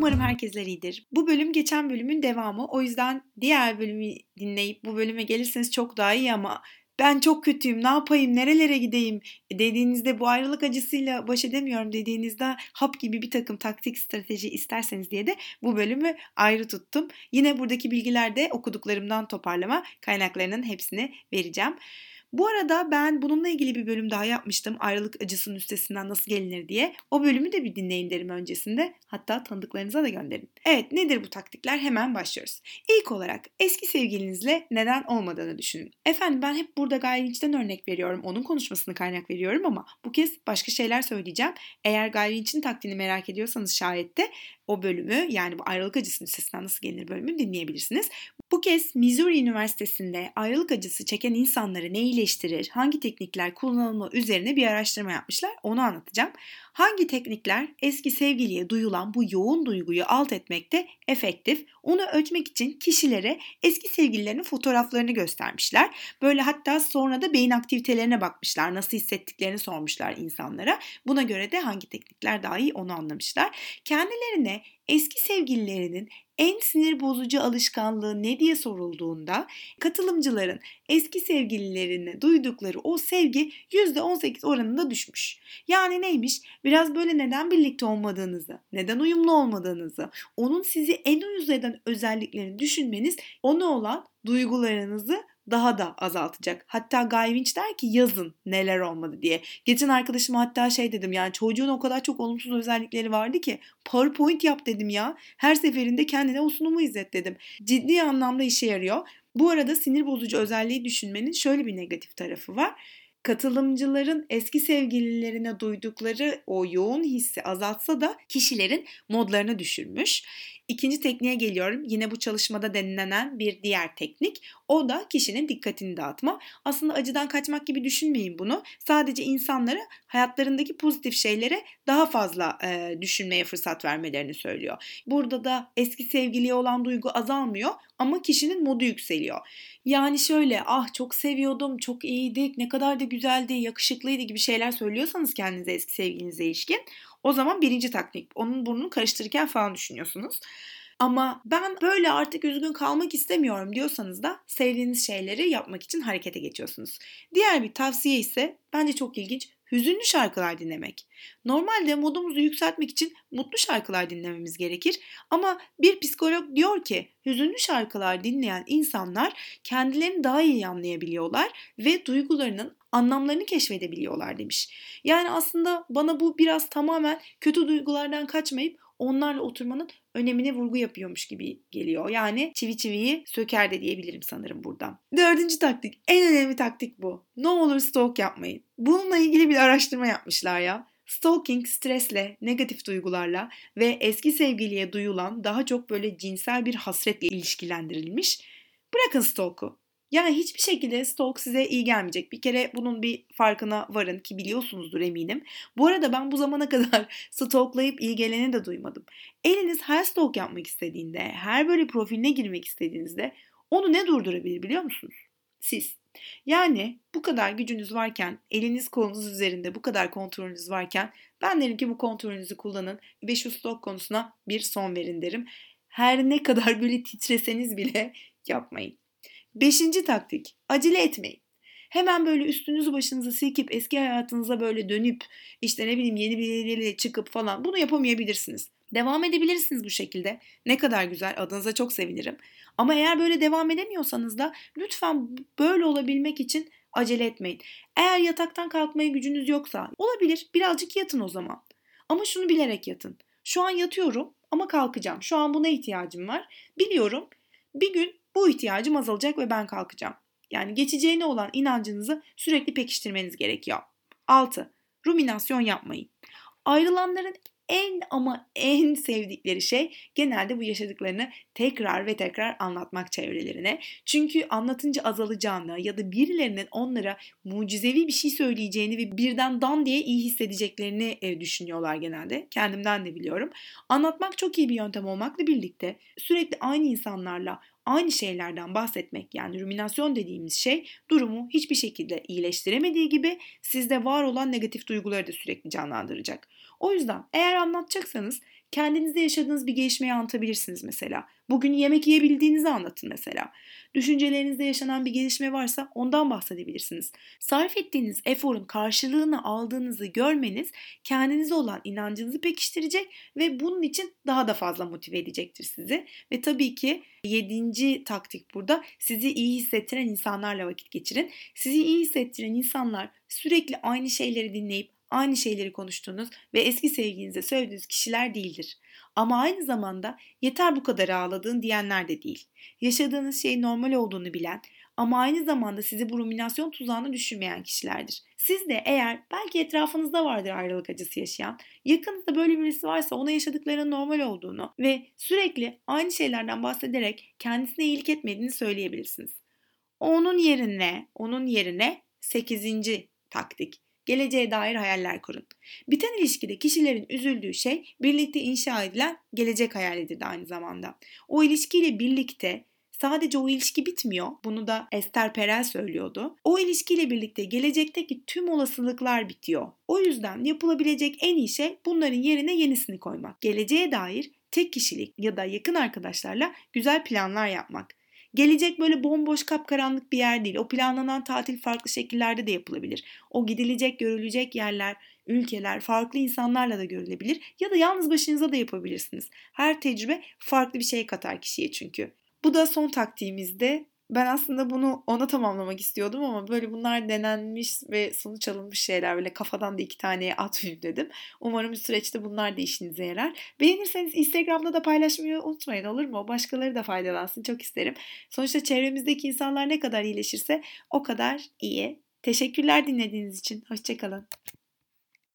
Umarım herkesler iyidir. Bu bölüm geçen bölümün devamı. O yüzden diğer bölümü dinleyip bu bölüme gelirseniz çok daha iyi ama ben çok kötüyüm ne yapayım nerelere gideyim dediğinizde bu ayrılık acısıyla baş edemiyorum dediğinizde hap gibi bir takım taktik strateji isterseniz diye de bu bölümü ayrı tuttum. Yine buradaki bilgilerde okuduklarımdan toparlama kaynaklarının hepsini vereceğim. Bu arada ben bununla ilgili bir bölüm daha yapmıştım. Ayrılık acısının üstesinden nasıl gelinir diye. O bölümü de bir dinleyin derim öncesinde. Hatta tanıdıklarınıza da gönderin. Evet nedir bu taktikler? Hemen başlıyoruz. İlk olarak eski sevgilinizle neden olmadığını düşünün. Efendim ben hep burada Guy Lynch'ten örnek veriyorum. Onun konuşmasını kaynak veriyorum ama bu kez başka şeyler söyleyeceğim. Eğer Guy Lynch'in taktiğini merak ediyorsanız şayet de o bölümü yani bu ayrılık acısının üstesinden nasıl gelinir bölümünü dinleyebilirsiniz. Bu kez Missouri Üniversitesi'nde ayrılık acısı çeken insanları ne iyileştirir, hangi teknikler kullanılma üzerine bir araştırma yapmışlar. Onu anlatacağım. Hangi teknikler eski sevgiliye duyulan bu yoğun duyguyu alt etmekte efektif? Onu ölçmek için kişilere eski sevgililerinin fotoğraflarını göstermişler. Böyle hatta sonra da beyin aktivitelerine bakmışlar. Nasıl hissettiklerini sormuşlar insanlara. Buna göre de hangi teknikler daha iyi onu anlamışlar. Kendilerine eski sevgililerinin en sinir bozucu alışkanlığı ne diye sorulduğunda katılımcıların eski sevgililerine duydukları o sevgi %18 oranında düşmüş. Yani neymiş? Biraz böyle neden birlikte olmadığınızı, neden uyumlu olmadığınızı, onun sizi en uyuz eden özelliklerini düşünmeniz ona olan duygularınızı daha da azaltacak. Hatta Guy Winch der ki yazın neler olmadı diye. Geçen arkadaşıma hatta şey dedim yani çocuğun o kadar çok olumsuz özellikleri vardı ki PowerPoint yap dedim ya. Her seferinde kendine o sunumu izlet dedim. Ciddi anlamda işe yarıyor. Bu arada sinir bozucu özelliği düşünmenin şöyle bir negatif tarafı var katılımcıların eski sevgililerine duydukları o yoğun hissi azaltsa da kişilerin modlarını düşürmüş. İkinci tekniğe geliyorum. Yine bu çalışmada denenen bir diğer teknik. O da kişinin dikkatini dağıtma. Aslında acıdan kaçmak gibi düşünmeyin bunu. Sadece insanlara hayatlarındaki pozitif şeylere daha fazla e, düşünmeye fırsat vermelerini söylüyor. Burada da eski sevgiliye olan duygu azalmıyor ama kişinin modu yükseliyor. Yani şöyle ah çok seviyordum, çok iyiydik, ne kadar da güzeldi, yakışıklıydı gibi şeyler söylüyorsanız kendinize eski sevgilinize ilişkin o zaman birinci taktik. Onun burnunu karıştırırken falan düşünüyorsunuz. Ama ben böyle artık üzgün kalmak istemiyorum diyorsanız da sevdiğiniz şeyleri yapmak için harekete geçiyorsunuz. Diğer bir tavsiye ise bence çok ilginç hüzünlü şarkılar dinlemek. Normalde modumuzu yükseltmek için mutlu şarkılar dinlememiz gerekir ama bir psikolog diyor ki hüzünlü şarkılar dinleyen insanlar kendilerini daha iyi anlayabiliyorlar ve duygularının anlamlarını keşfedebiliyorlar demiş. Yani aslında bana bu biraz tamamen kötü duygulardan kaçmayıp onlarla oturmanın önemine vurgu yapıyormuş gibi geliyor. Yani çivi çiviyi söker de diyebilirim sanırım buradan. Dördüncü taktik. En önemli taktik bu. Ne olur stalk yapmayın. Bununla ilgili bir araştırma yapmışlar ya. Stalking stresle, negatif duygularla ve eski sevgiliye duyulan daha çok böyle cinsel bir hasretle ilişkilendirilmiş. Bırakın stalk'u. Yani hiçbir şekilde stalk size iyi gelmeyecek. Bir kere bunun bir farkına varın ki biliyorsunuzdur eminim. Bu arada ben bu zamana kadar stalklayıp iyi geleni de duymadım. Eliniz her stalk yapmak istediğinde, her böyle profiline girmek istediğinizde onu ne durdurabilir biliyor musunuz? Siz. Yani bu kadar gücünüz varken, eliniz kolunuz üzerinde bu kadar kontrolünüz varken ben derim ki bu kontrolünüzü kullanın ve şu stalk konusuna bir son verin derim. Her ne kadar böyle titreseniz bile yapmayın. Beşinci taktik. Acele etmeyin. Hemen böyle üstünüzü başınızı silkip eski hayatınıza böyle dönüp işte ne bileyim yeni birileriyle çıkıp falan bunu yapamayabilirsiniz. Devam edebilirsiniz bu şekilde. Ne kadar güzel adınıza çok sevinirim. Ama eğer böyle devam edemiyorsanız da lütfen böyle olabilmek için acele etmeyin. Eğer yataktan kalkmaya gücünüz yoksa olabilir birazcık yatın o zaman. Ama şunu bilerek yatın. Şu an yatıyorum ama kalkacağım. Şu an buna ihtiyacım var. Biliyorum bir gün bu ihtiyacım azalacak ve ben kalkacağım. Yani geçeceğine olan inancınızı sürekli pekiştirmeniz gerekiyor. 6. Ruminasyon yapmayın. Ayrılanların en ama en sevdikleri şey genelde bu yaşadıklarını tekrar ve tekrar anlatmak çevrelerine. Çünkü anlatınca azalacağını ya da birilerinin onlara mucizevi bir şey söyleyeceğini ve birden dan diye iyi hissedeceklerini e, düşünüyorlar genelde. Kendimden de biliyorum. Anlatmak çok iyi bir yöntem olmakla birlikte sürekli aynı insanlarla aynı şeylerden bahsetmek yani ruminasyon dediğimiz şey durumu hiçbir şekilde iyileştiremediği gibi sizde var olan negatif duyguları da sürekli canlandıracak. O yüzden eğer anlatacaksanız Kendinizde yaşadığınız bir gelişmeyi anlatabilirsiniz mesela. Bugün yemek yiyebildiğinizi anlatın mesela. Düşüncelerinizde yaşanan bir gelişme varsa ondan bahsedebilirsiniz. Sarf ettiğiniz eforun karşılığını aldığınızı görmeniz kendinize olan inancınızı pekiştirecek ve bunun için daha da fazla motive edecektir sizi. Ve tabii ki yedinci taktik burada sizi iyi hissettiren insanlarla vakit geçirin. Sizi iyi hissettiren insanlar sürekli aynı şeyleri dinleyip aynı şeyleri konuştuğunuz ve eski sevgilinize söylediğiniz kişiler değildir. Ama aynı zamanda yeter bu kadar ağladığın diyenler de değil. Yaşadığınız şeyin normal olduğunu bilen ama aynı zamanda sizi bu ruminasyon tuzağına düşürmeyen kişilerdir. Siz de eğer belki etrafınızda vardır ayrılık acısı yaşayan, yakınızda böyle birisi varsa ona yaşadıklarının normal olduğunu ve sürekli aynı şeylerden bahsederek kendisine iyilik etmediğini söyleyebilirsiniz. Onun yerine, onun yerine 8. taktik geleceğe dair hayaller kurun. Biten ilişkide kişilerin üzüldüğü şey birlikte inşa edilen gelecek hayalidir de aynı zamanda. O ilişkiyle birlikte sadece o ilişki bitmiyor. Bunu da Esther Perel söylüyordu. O ilişkiyle birlikte gelecekteki tüm olasılıklar bitiyor. O yüzden yapılabilecek en iyi şey bunların yerine yenisini koymak. Geleceğe dair tek kişilik ya da yakın arkadaşlarla güzel planlar yapmak. Gelecek böyle bomboş kapkaranlık bir yer değil. O planlanan tatil farklı şekillerde de yapılabilir. O gidilecek, görülecek yerler, ülkeler farklı insanlarla da görülebilir ya da yalnız başınıza da yapabilirsiniz. Her tecrübe farklı bir şey katar kişiye çünkü. Bu da son taktiğimizde ben aslında bunu ona tamamlamak istiyordum ama böyle bunlar denenmiş ve sonuç alınmış şeyler. Böyle kafadan da iki taneye atmayayım dedim. Umarım süreçte bunlar da işinize yarar. Beğenirseniz Instagram'da da paylaşmayı unutmayın olur mu? Başkaları da faydalansın çok isterim. Sonuçta çevremizdeki insanlar ne kadar iyileşirse o kadar iyi. Teşekkürler dinlediğiniz için. Hoşçakalın.